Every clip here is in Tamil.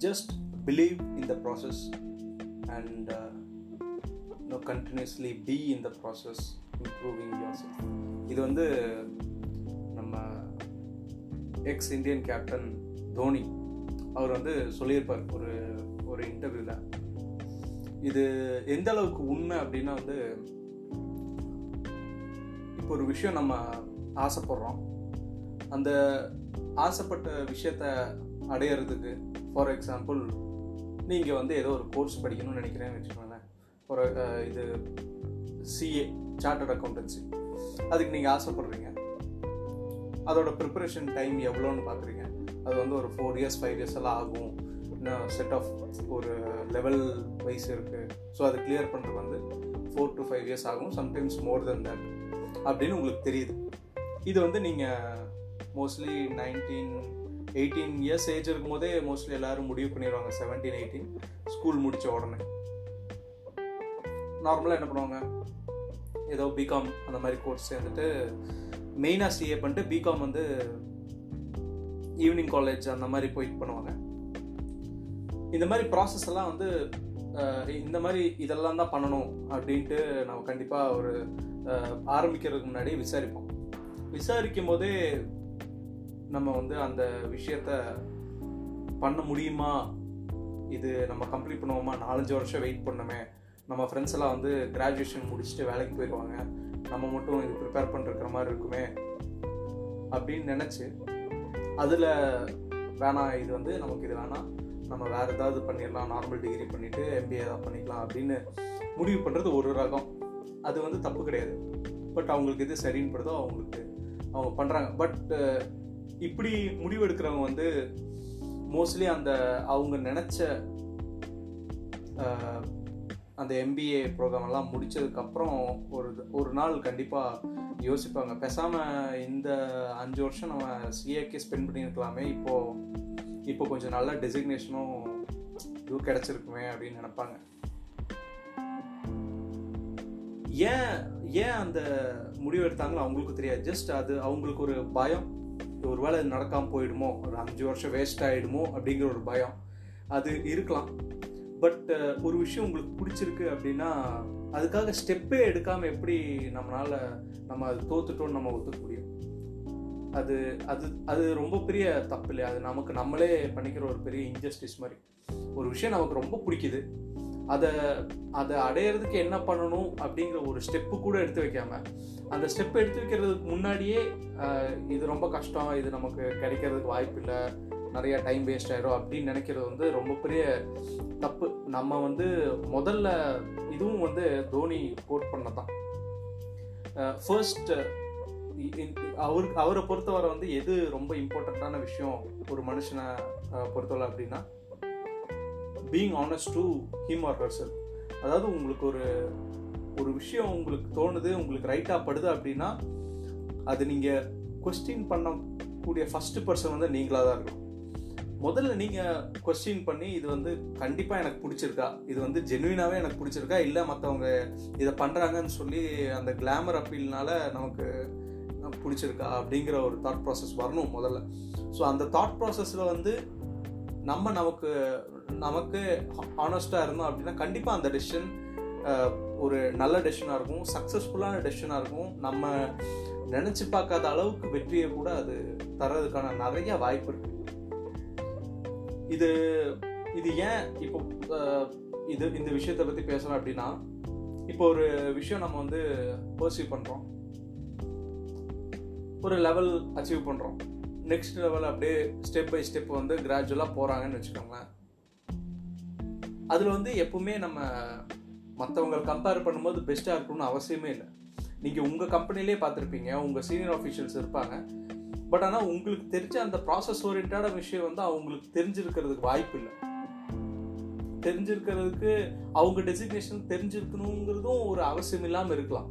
Just believe in the process and no continuously be in the process improving your இது வந்து நம்ம எக்ஸ் இந்தியன் கேப்டன் தோனி அவர் வந்து சொல்லியிருப்பார் ஒரு ஒரு இன்டர்வியூவில் இது எந்த அளவுக்கு உண்மை அப்படின்னா வந்து இப்போ ஒரு விஷயம் நம்ம ஆசைப்படுறோம். அந்த ஆசைப்பட்ட விஷயத்த அடையிறதுக்கு ஃபார் எக்ஸாம்பிள் நீங்கள் வந்து ஏதோ ஒரு கோர்ஸ் படிக்கணும்னு நினைக்கிறேன்னு வச்சுக்கோங்களேன். ஒரு இது சிஏ சார்ட்டர்ட் அக்கௌண்டன்சி அதுக்கு நீங்கள் ஆசைப்படுறீங்க. அதோட ப்ரிப்பரேஷன் டைம் எவ்வளோன்னு பார்க்குறீங்க அது வந்து ஒரு ஃபோர் இயர்ஸ் ஃபைவ் இயர்ஸ் எல்லாம் ஆகும். இன்னும் செட் ஆஃப் ஒரு லெவல் வைஸ் இருக்குது ஸோ அது கிளியர் பண்ணுறது வந்து ஃபோர் டு ஃபைவ் இயர்ஸ் ஆகும். சம்டைம்ஸ் மோர் தென் தட் அப்படின்னு உங்களுக்கு தெரியுது. இது வந்து நீங்கள் mostly nineteen eighteen years age இருக்கும்போதே மோஸ்ட்லி எல்லாரும் முடிவு பண்ணிடுவாங்க. செவன்டீன் எயிட்டீன் ஸ்கூல் முடித்த உடனே. நார்மலாக என்ன பண்ணுவாங்க? ஏதோ பிகாம் அந்த மாதிரி கோர்ஸ் சேர்ந்துட்டு மெயினாக சிஏ பண்ணிட்டு பிகாம் வந்து ஈவினிங் காலேஜ் அந்த மாதிரி போய் பண்ணுவாங்க. இந்த மாதிரி ப்ராசஸ் எல்லாம் வந்து இந்த மாதிரி இதெல்லாம் தான் பண்ணணும் அப்படின்ட்டு நம்ம கண்டிப்பாக ஒரு ஆரம்பிக்கிறதுக்கு முன்னாடி விசாரிப்போம். விசாரிக்கும் போதே நம்ம வந்து அந்த விஷயத்த பண்ண முடியுமா? இது நம்ம கம்ப்ளீட் பண்ணுவோமா? நாலஞ்சு வருஷம் வெயிட் பண்ணுமே. நம்ம ஃப்ரெண்ட்ஸ் எல்லாம் வந்து கிராஜுவேஷன் முடிச்சுட்டு வேலைக்கு போயிடுவாங்க நம்ம மட்டும் இது ப்ரிப்பேர் பண்ணிருக்கிற மாதிரி இருக்குமே அப்படின்னு நினச்சி அதில் வேணாம் இது வந்து நமக்கு இது வேணாம். நம்ம வேறு ஏதாவது பண்ணிடலாம். நார்மல் டிகிரி பண்ணிவிட்டு எம்பிஏ ஏதாவது பண்ணிக்கலாம் அப்படின்னு முடிவு பண்ணுறது ஒரு ரகம். அது வந்து தப்பு கிடையாது. பட் அவங்களுக்கு எது சரின்னு படுதோ அவங்களுக்கு அவங்க பண்ணுறாங்க பட் இப்படி முடிவு எடுக்கிறவங்க வந்து மோஸ்ட்லி அந்த அவங்க நினச்ச அந்த எம்பிஏ ப்ரோக்ராம் எல்லாம் முடிச்சதுக்கப்புறம் ஒரு ஒரு நாள் கண்டிப்பாக யோசிப்பாங்க. பேசாமல் இந்த அஞ்சு வருஷம் நம்ம சிஏக்கே ஸ்பெண்ட் பண்ணியிருக்கலாமே. இப்போது இப்போ கொஞ்சம் நல்ல டெசிக்னேஷனும் இது கிடச்சிருக்குமே அப்படின்னு நினப்பாங்க. ஏன் ஏன் அந்த முடிவு எடுத்தாங்களோ அவங்களுக்கு தெரியாது. ஜஸ்ட் அது அவங்களுக்கு ஒரு பயம். ஒருவேளை இது நடக்காமல் போயிடுமோ? ஒரு அஞ்சு வருஷம் வேஸ்ட் ஆகிடுமோ அப்படிங்கிற ஒரு பயம். அது இருக்கலாம். பட் ஒரு விஷயம் உங்களுக்கு பிடிச்சிருக்கு அப்படின்னா அதுக்காக ஸ்டெப்பே எடுக்காமல் எப்படி நம்மளால் நம்ம அது தோத்துட்டோன்னு நம்ம ஒத்துக்க முடியும்? அது அது அது ரொம்ப பெரிய தப்பு இல்லையா? அது நமக்கு நம்மளே பண்ணிக்கிற ஒரு பெரிய இன்ஜஸ்டிஸ் மாதிரி. ஒரு விஷயம் நமக்கு ரொம்ப பிடிக்குது. அதை அதை அடையிறதுக்கு என்ன பண்ணணும் அப்படிங்கிற ஒரு ஸ்டெப்பு கூட எடுத்து வைக்காம அந்த ஸ்டெப் எடுத்து வைக்கிறதுக்கு முன்னாடியே இது ரொம்ப கஷ்டம் இது நமக்கு கிடைக்கிறதுக்கு வாய்ப்பு இல்லை நிறைய டைம் வேஸ்ட் ஆயிரும் அப்படின்னு நினைக்கிறது வந்து ரொம்ப பெரிய தப்பு. நம்ம வந்து முதல்ல இதுவும் வந்து தோனி கோட் பண்ணதான். ஃபர்ஸ்ட் அவருக்கு அவரை பொறுத்தவரை வந்து எது ரொம்ப இம்பார்ட்டண்ட்டான விஷயம் ஒரு மனுஷனை பொறுத்தவரை அப்படின்னா being honest to him or herself அதாவது உங்களுக்கு ஒரு ஒரு விஷயம் உங்களுக்கு தோணுது உங்களுக்கு ரைட்டாக படுது அப்படின்னா அது நீங்கள் கொஸ்டின் பண்ணக்கூடிய ஃபஸ்ட்டு பர்சன் வந்து நீங்களாக தான் இருக்கும் முதல்ல நீங்கள் கொஸ்டின் பண்ணி இது வந்து கண்டிப்பாக எனக்கு பிடிச்சிருக்கா? இது வந்து ஜென்வினாகவே எனக்கு பிடிச்சிருக்கா? இல்லை மற்றவங்க இதை பண்ணுறாங்கன்னு சொல்லி அந்த கிளாமர் அப்பீல்னால நமக்கு பிடிச்சிருக்கா? அப்படிங்கிற ஒரு தாட் ப்ராசஸ் வரணும் முதல்ல. ஸோ அந்த தாட் ப்ராசஸில் வந்து நம்ம நமக்கு நமக்கு ஆனஸ்டாக இருந்தோம் அப்படின்னா கண்டிப்பாக அந்த டெசிஷன் ஒரு நல்ல டெசிஷனாக இருக்கும் சக்ஸஸ்ஃபுல்லான டெசிஷனாக இருக்கும். நம்ம நினச்சி பார்க்காத அளவுக்கு வெற்றியை கூட அது தர்றதுக்கான நிறைய வாய்ப்பு இருக்கு. இது இது ஏன் இப்போ இது இந்த விஷயத்தை பற்றி பேசுகிறோம் அப்படின்னா இப்போ ஒரு விஷயம் நம்ம வந்து பர்சீவ் பண்ணுறோம் ஒரு லெவல் அச்சீவ் பண்ணுறோம் நெக்ஸ்ட் லெவல் அப்படியே ஸ்டெப் பை ஸ்டெப் வந்து கிராஜுவலாக போகிறாங்கன்னு வச்சுக்கோங்களேன். அதில் வந்து எப்பவுமே நம்ம மற்றவங்க கம்பேர் பண்ணும்போது பெஸ்ட்டாக இருக்கணும்னு அவசியமே இல்லை. நீங்கள் உங்கள் கம்பெனிலே பார்த்துருப்பீங்க உங்கள் சீனியர் ஆஃபீஷியல்ஸ் இருப்பாங்க. பட் ஆனால் உங்களுக்கு தெரிஞ்ச அந்த ப்ராசஸ் ஓரியன்டான விஷயம் வந்து அவங்களுக்கு தெரிஞ்சிருக்கிறதுக்கு வாய்ப்பு இல்லை. தெரிஞ்சிருக்கிறதுக்கு அவங்க டெசிக்னேஷன் தெரிஞ்சிருக்கணுங்கிறதும் ஒரு அவசியம் இல்லாமல் இருக்கலாம்.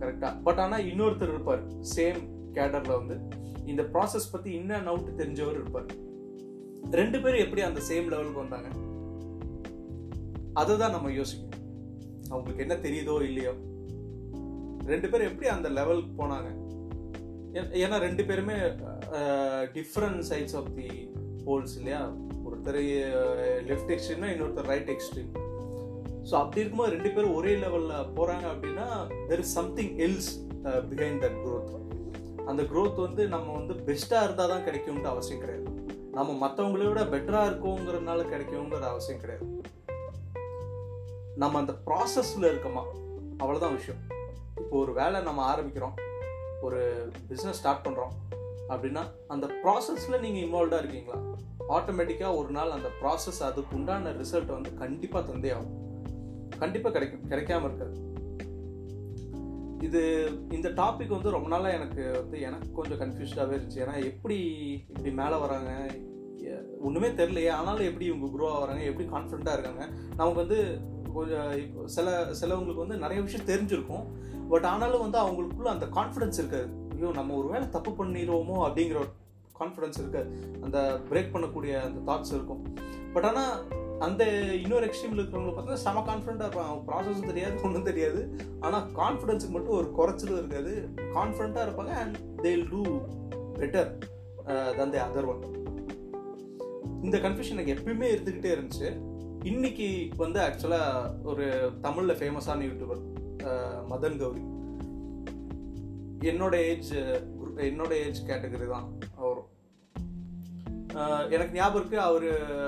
கரெக்டாக பட் ஆனால் இன்னொருத்தர் இருப்பார் சேம் கேடரில் வந்து. இந்த ப்ராசஸ் பற்றி இன்னும் அவுட் தெரிஞ்சவர் இருப்பார். ரெண்டு பேரும் எப்படி அந்த சேம் லெவலுக்கு வந்தாங்க? அதை தான் நம்ம யோசிக்கணும். அவங்களுக்கு என்ன தெரியுதோ இல்லையோ. ரெண்டு பேரும் எப்படி அந்த லெவலுக்கு போனாங்க? ஏன்னா ரெண்டு பேருமே different sides of the poles இல்லையா? ஒருத்தர் லெஃப்ட் எக்ஸ்ட்ரீம்னா இன்னொருத்தர் ரைட் எக்ஸ்ட்ரீம் ஸோ அப்படி இருக்கும்போது ரெண்டு பேரும் ஒரே லெவலில் போகிறாங்க அப்படின்னா there is something else behind that growth அந்த க்ரோத் வந்து நம்ம வந்து பெஸ்ட்டாக இருந்தால் தான் கிடைக்கும்ன்ற அவசியம் கிடையாது. நம்ம மற்றவங்கள விட பெட்டராக இருக்கோங்கிறதுனால கிடைக்குங்கிற அவசியம் கிடையாது. நம்ம அந்த ப்ராசஸில் இருக்கோமா? அவ்வளோதான் விஷயம். இப்போ ஒரு வேலை நம்ம ஆரம்பிக்கிறோம். ஒரு பிஸ்னஸ் ஸ்டார்ட் பண்ணுறோம் அப்படின்னா அந்த ப்ராசஸில் நீங்கள் இன்வால்வ்டாக இருக்கீங்களா? ஆட்டோமேட்டிக்காக ஒரு நாள் அந்த ப்ராசஸ் அதுக்கு உண்டான ரிசல்ட் வந்து கண்டிப்பாக தந்தே ஆகும். கண்டிப்பாக கிடைக்கும். கிடைக்காம இருக்காது இது இந்த டாபிக் வந்து ரொம்ப நாளாக எனக்கு வந்து எனக்கு கொஞ்சம் கன்ஃபியூஸ்டாகவே இருந்துச்சு. ஏன்னா எப்படி இப்படி மேலே வராங்க? ஒன்றுமே ஒண்ணுமே தெரியலையே. ஆனாலும் எப்படி இவங்க குரோ ஆகிறாங்க எப்படி கான்ஃபிடண்ட்டாக இருக்காங்க? நமக்கு வந்து கொஞ்சம் இப்போ சில சிலவங்களுக்கு வந்து நிறைய விஷயம் தெரிஞ்சிருக்கும். பட் ஆனாலும் வந்து அவங்களுக்குள்ள அந்த கான்ஃபிடன்ஸ் இருக்காது. ஐயோ நம்ம ஒரு வேளை தப்பு பண்ணிடுவோமோ அப்படிங்கிற ஒரு கான்ஃபிடன்ஸ் இருக்காது. அந்த பிரேக் பண்ணக்கூடிய அந்த தாட்ஸ் இருக்கும். பட் ஆனால் அந்த இன்னொரு எக்ஸ்ட்ரீமில் இருக்கிறவங்க பார்த்தீங்கன்னா செம கான்ஃபிடண்ட்டாக இருப்பாங்க ப்ராசஸும் தெரியாது ஒன்றும் தெரியாது. ஆனால் கான்ஃபிடென்ஸுக்கு மட்டும் ஒரு குறைச்சலும் இருக்காது. கான்ஃபிடண்ட்டாக இருப்பாங்க and they'll do better than the other one இந்த கன்ஃபியூஷன் எனக்கு எப்பயுமே இருந்துக்கிட்டே இருந்துச்சு. இன்னைக்கு வந்து ஆக்சுவலாக ஒரு தமிழில் ஃபேமஸான யூடியூபர் மதன் கௌரி. என்னோட ஏஜ் என்னோட ஏஜ் கேட்டகரி தான். எனக்கு ஞாபகம் இருக்கு அவர்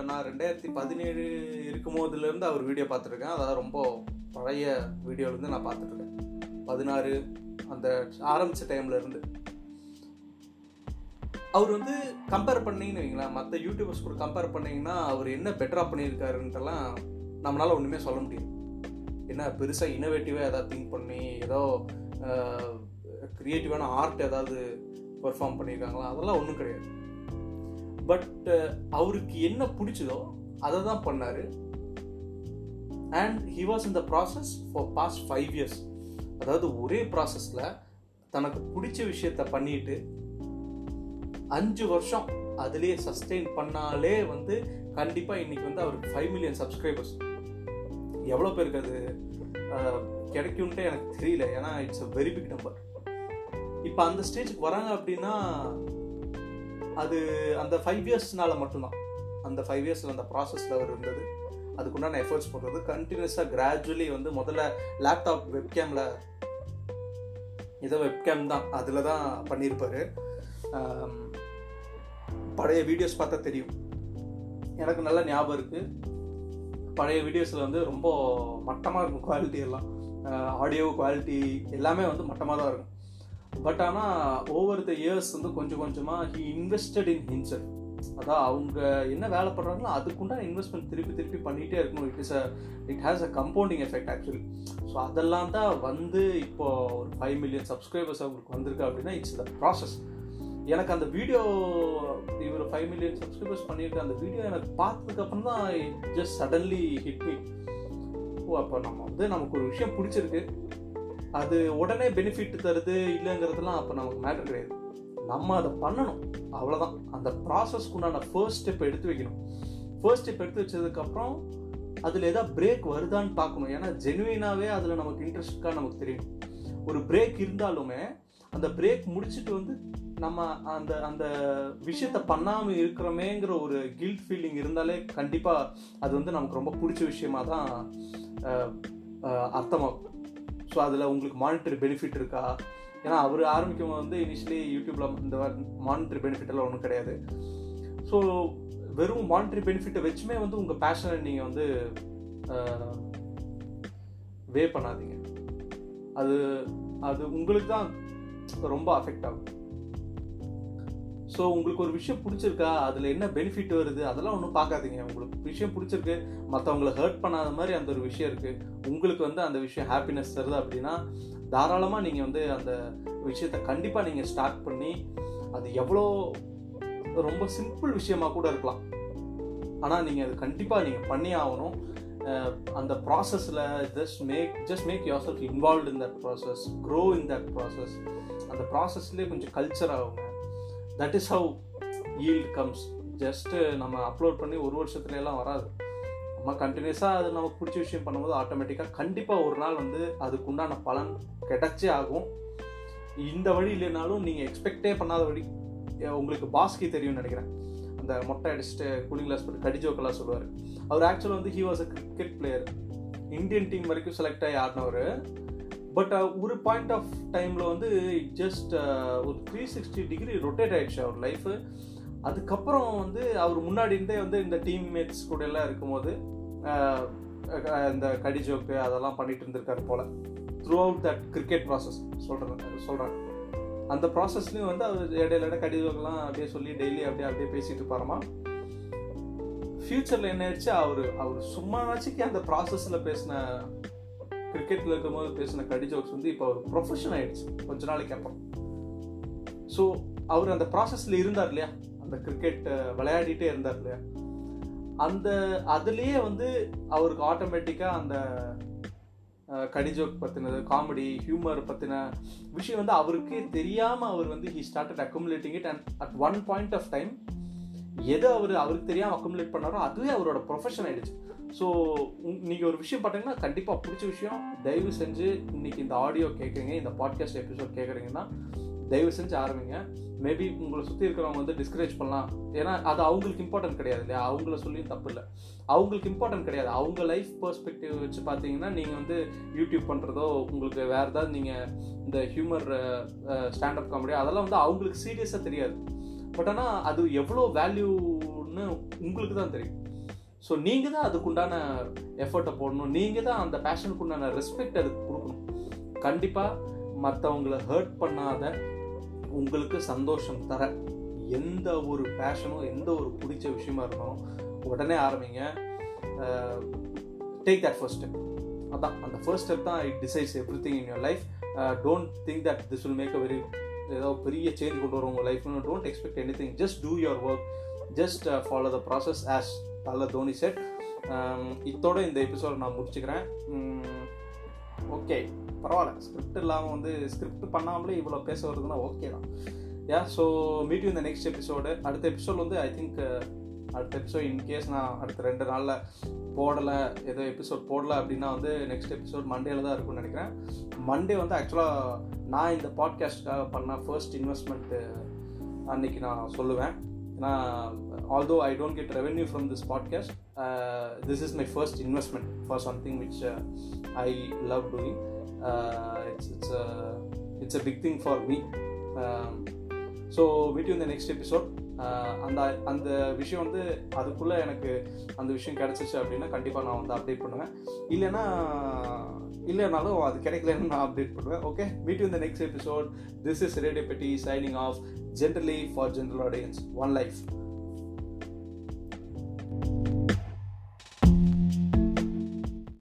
நான் ரெண்டாயிரத்தி பதினேழு இருக்கும் போதுலேருந்து அவர் வீடியோ பார்த்துருக்கேன் அதாவது ரொம்ப பழைய வீடியோலேருந்து நான் பார்த்துட்ருக்கேன் பதினாறு அந்த ஆரம்பித்த டைம்லேருந்து அவர் வந்து கம்பேர் பண்ணீங்கன்னு வைங்களேன் மற்ற யூடியூபர்ஸ் கூட கம்பேர் பண்ணிங்கன்னா அவர் என்ன பெட்டராக பண்ணியிருக்காருன்ட்டுலாம் நம்மளால் ஒன்றுமே சொல்ல முடியாது. என்ன பெருசாக இனோவேட்டிவாக ஏதாவது திங்க் பண்ணி ஏதோ க்ரியேட்டிவான ஆர்ட் ஏதாவது பெர்ஃபார்ம் பண்ணியிருக்காங்களா? அதெல்லாம் ஒன்றும் கிடையாது. பட் uh, அவருக்கு என்ன பிடிச்சதோ அதை தான் பண்ணார். And he was in the process for past five years அதாவது ஒரே ப்ராசஸில் தனக்கு பிடிச்ச விஷயத்த பண்ணிட்டு அஞ்சு வருஷம் அதுலேயே சஸ்டெயின் பண்ணாலே வந்து கண்டிப்பாக இன்னைக்கு வந்து அவருக்கு ஃபைவ் மில்லியன் சப்ஸ்கிரைபர்ஸ் எவ்வளோ பேருக்கு அது அஹ், கிடைக்கும்ன்ட்டு எனக்கு தெரியல. ஏன்னா it's a very big number இப்போ அந்த ஸ்டேஜுக்கு வராங்க அப்படின்னா அது அந்த ஃபைவ் இயர்ஸ்னால மட்டும்தான். அந்த ஃபைவ் இயர்ஸில் அந்த ப்ராசஸில் அவர் இருந்தது. அதுக்குண்டான எஃபர்ட்ஸ் போடுறது. கண்டினியூஸாக கிராஜுவலி வந்து முதல்ல லேப்டாப் வெப்கேமில் ஏதோ வெப்கேம் தான். அதில் தான் பண்ணியிருப்பார். பழைய வீடியோஸ் பார்த்தா தெரியும். எனக்கு நல்ல ஞாபகம் இருக்குது பழைய வீடியோஸில் வந்து ரொம்ப மட்டமாக இருக்கும் குவாலிட்டி எல்லாம். ஆடியோ குவாலிட்டி எல்லாமே வந்து மட்டமாக தான் இருக்கும். பட் ஆனால் ஓவர் த இயர்ஸ் வந்து கொஞ்சம் கொஞ்சமாக ஹி இன்வெஸ்டட் இன் ஹிம்செல் அதான் அவங்க என்ன வேலை பண்ணுறாங்களோ அதுக்குண்டான இன்வெஸ்ட்மெண்ட் திருப்பி திருப்பி பண்ணிகிட்டே இருக்கணும். It is a it has a compounding effect actually so அதெல்லாம் தான் வந்து இப்போ ஒரு ஃபைவ் மில்லியன் சப்ஸ்கிரைபர்ஸ் அவங்களுக்கு வந்திருக்கு அப்படின்னா இட்ஸ் த ப்ராசஸ் எனக்கு அந்த வீடியோ இவர் ஃபைவ் மில்லியன் சப்ஸ்கிரைபர்ஸ் பண்ணியிருக்க அந்த வீடியோ எனக்கு பார்த்ததுக்கப்புறம் தான் it just suddenly hit me oh அப்போ நம்ம வந்து நமக்கு ஒரு விஷயம் பிடிச்சிருக்கு. அது உடனே பெனிஃபிட் தருது இல்லைங்கிறதுலாம் அப்போ நமக்கு மேட்டர் கிடையாது. நம்ம அதை பண்ணணும். அவ்வளோதான் அந்த ப்ராசஸ்க்குண்டான ஃபர்ஸ்ட் ஸ்டெப் எடுத்து வைக்கணும். ஃபர்ஸ்ட் ஸ்டெப் எடுத்து வச்சதுக்கப்புறம் அதில் ஏதாவது பிரேக் வருதான்னு பார்க்கணும். ஏன்னா ஜெனுவினாவே அதில் நமக்கு இன்ட்ரெஸ்டாக நமக்கு தெரியும். ஒரு பிரேக் இருந்தாலுமே அந்த பிரேக் முடிச்சுட்டு வந்து நம்ம அந்த அந்த விஷயத்த பண்ணாமல் இருக்கிறோமேங்கிற ஒரு கில்ட் ஃபீலிங் இருந்தாலே கண்டிப்பாக அது வந்து நமக்கு ரொம்ப பிடிச்ச விஷயமா தான் அர்த்தமாகும். ஸோ அதில் உங்களுக்கு மானிட்டரி பெனிஃபிட் இருக்கா? ஏன்னா அவர் ஆரம்பிக்கும் வந்து இனிஷியலி யூடியூப்பில் இந்த மானிட்டரி பெனிஃபிட்டெல்லாம் ஒன்றும் கிடையாது. ஸோ வெறும் மானிட்டரி பெனிஃபிட்டை வச்சுமே வந்து உங்கள் பேஷனை நீங்கள் வந்து வே பண்ணாதீங்க. அது அது உங்களுக்கு தான் ரொம்ப அஃபெக்ட் ஆகும். ஸோ உங்களுக்கு ஒரு விஷயம் பிடிச்சிருக்கா? அதில் என்ன பெனிஃபிட் வருது? அதெல்லாம் ஒன்றும் பார்க்காதீங்க. உங்களுக்கு விஷயம் பிடிச்சிருக்கு. மற்றவங்கள ஹர்ட் பண்ணாத மாதிரி அந்த ஒரு விஷயம் இருக்குது உங்களுக்கு வந்து அந்த விஷயம் ஹாப்பினஸ் தருது அப்படின்னா தாராளமாக நீங்கள் வந்து அந்த விஷயத்த கண்டிப்பாக நீங்கள் ஸ்டார்ட் பண்ணி அது எவ்வளோ ரொம்ப சிம்பிள் விஷயமா கூட இருக்கலாம். ஆனால் நீங்கள் அது கண்டிப்பாக நீங்கள் பண்ணி ஆகணும். அந்த ப்ராசஸில் just make just make yourself involve in that process grow in that process அந்த ப்ராசஸ்லேயே கொஞ்சம் கல்ச்சர் ஆகுங்க. That is how yield comes just நம்ம அப்லோட் பண்ணி ஒரு வருஷத்துல எல்லாம் வராது. நம்ம கண்டினியூஸாக அது நமக்கு பிடிச்ச விஷயம் பண்ணும்போது ஆட்டோமேட்டிக்காக கண்டிப்பாக ஒரு நாள் வந்து அதுக்கு உண்டான பலன் கிடைச்சே ஆகும். இந்த வழி இல்லைனாலும் நீங்கள் எக்ஸ்பெக்டே பண்ணாத வழி உங்களுக்கு பாஸ்கி தெரியும்னு நினைக்கிறேன். அந்த மொட்டை அடிச்சுட்டு கூலிங் கிளாஸ் போட்டு கடிஜோக்கெல்லாம் சொல்லுவார். அவர் ஆக்சுவலாக வந்து he was a cricket player Indian team வரைக்கும் செலக்ட் ஆகி ஆடினவர். பட் uh, ஒரு பாயிண்ட் ஆஃப் டைமில் வந்து ஜஸ்ட் uh, ஒரு த்ரீ சிக்ஸ்டி டிகிரி ரொட்டேட் ஆகிடுச்சு அவர் லைஃபு அதுக்கப்புறம் வந்து அவர் முன்னாடி இருந்தே வந்து இந்த டீம்மேட்ஸ் கூட எல்லாம் இருக்கும்போது uh, இந்த கடி ஜோக்கு அதெல்லாம் பண்ணிட்டு இருந்திருக்காரு போல். Throughout that cricket process சொல்கிறேன் சொல்கிறேன் அந்த ப்ராசஸ்லையும் வந்து அவர் இடையில இடையில கடி ஜோக்கெலாம் அப்படியே சொல்லி டெய்லி அப்படியே அப்படியே பேசிகிட்டு இருப்பாராமா? ஃப்யூச்சரில் என்ன ஆயிடுச்சு? அவர் அவர் சும்மானாச்சுக்கு அந்த ப்ராசஸில் பேசின கிரிக்கெட்டில் இருக்கும்போது பேசின கடி ஜோக்ஸ் வந்து இப்போ அவர் ப்ரொஃபஷன் ஆயிடுச்சு. கொஞ்ச நாளைக்கு அப்புறம். ஸோ அவர் அந்த ப்ராசஸில் இருந்தார் இல்லையா? அந்த கிரிக்கெட் விளையாடிட்டே இருந்தார் இல்லையா? அந்த அதுலேயே வந்து அவருக்கு ஆட்டோமேட்டிக்காக அந்த கடிஜோக் பற்றினது காமெடி ஹியூமர் பற்றின விஷயம் வந்து அவருக்கே தெரியாமல் அவர் வந்து he started accumulating it and at one point of time எதை அவர் அவருக்கு தெரியாமல் அக்குமுலேட் பண்ணாரோ அதுவே அவரோட ப்ரொஃபஷன் ஆகிடுச்சு ஸோ நீங்கள் ஒரு விஷயம் பார்த்தீங்கன்னா கண்டிப்பாக பிடிச்ச விஷயம் தயவு செஞ்சு இன்னைக்கு இந்த ஆடியோ கேட்குறீங்க இந்த பாட்காஸ்ட் எபிசோட் கேட்குறீங்கன்னா தயவு செஞ்சு ஆரம்பிங்க. மேபி உங்களை சுற்றி இருக்கிறவங்க வந்து டிஸ்கரேஜ் பண்ணலாம். ஏன்னா அது அவங்களுக்கு இம்பார்ட்டன்ட் கிடையாது இல்லையா? அவங்கள சொல்லியும் தப்பு இல்லை. அவங்களுக்கு இம்பார்ட்டன்ட் கிடையாது. அவங்க லைஃப் பெர்ஸ்பெக்டிவ் வச்சு பார்த்தீங்கன்னா நீங்கள் வந்து யூடியூப் பண்ணுறதோ உங்களுக்கு வேறு ஏதாவது நீங்கள் இந்த ஹியூமர் ஸ்டாண்டப் காமெடி அதெல்லாம் வந்து அவங்களுக்கு சீரியஸாக தெரியாது. பட் ஆனால் அது எவ்வளோ வேல்யூன்னு உங்களுக்கு தான் தெரியும். ஸோ நீங்கள் தான் அதுக்குண்டான எஃபர்ட்டை போடணும். நீங்கள் தான் அந்த பேஷனுக்கு உண்டான ரெஸ்பெக்ட் அதுக்கு கொடுக்கணும். கண்டிப்பாக மற்றவங்களை ஹர்ட் பண்ணாத உங்களுக்கு சந்தோஷம் தர எந்த ஒரு பேஷனும் எந்த ஒரு பிடிச்ச விஷயமா இருந்தாலும் உடனே ஆரம்பிங்க. டேக் தட் ஃபர்ஸ்ட் ஸ்டெப் அதான் அந்த ஃபர்ஸ்ட் ஸ்டெப் தான் it decides everything in your life don't think that this will make a very ஏதோ பெரிய சேஞ்ச் கொண்டு வரும் உங்கள் லைஃப்னு don't expect anything just do your work just follow the process as Thala Dhoni said um, இத்தோட இந்த எபிசோட நான் முடிச்சுக்கிறேன். ஓகே பரவாயில்ல. ஸ்கிரிப்ட் இல்லாமல் வந்து ஸ்கிரிப்ட் பண்ணாமலே இவ்வளோ பேச வருதுன்னா ஓகே தான். யா ஸோ மீட் இந்த நெக்ஸ்ட் எபிசோடு அடுத்த எபிசோட் வந்து ஐ திங்க் அடுத்த எபிசோட் இன்கேஸ் நான் அடுத்த ரெண்டு நாளில் போடலை ஏதோ எபிசோட் போடலை அப்படின்னா வந்து நெக்ஸ்ட் எபிசோட் மண்டேல தான் இருக்கும்னு நினைக்கிறேன். மண்டே வந்து ஆக்சுவலாக நான் இந்த பாட்காஸ்ட்காக பண்ண ஃபர்ஸ்ட் இன்வெஸ்ட்மெண்ட்டு அன்னைக்கு நான் சொல்லுவேன். ஏன்னா although I don't get revenue from this podcast this is my first investment for something which I love doing it's it's it's a big thing for me so meet you இந்த நெக்ஸ்ட் எபிசோட் அந்த அந்த விஷயம் வந்து அதுக்குள்ளே எனக்கு அந்த விஷயம் கிடச்சிச்சு அப்படின்னா கண்டிப்பாக நான் வந்து அப்டேட் பண்ணுவேன். இல்லைன்னா இல்லைனாலும் அது கிடைக்கலன்னு நான் அப்டேட் பண்ணுவேன். ஓகே மீட் இன் இந்த next episode this is radio Petti signing off generally for general audience one life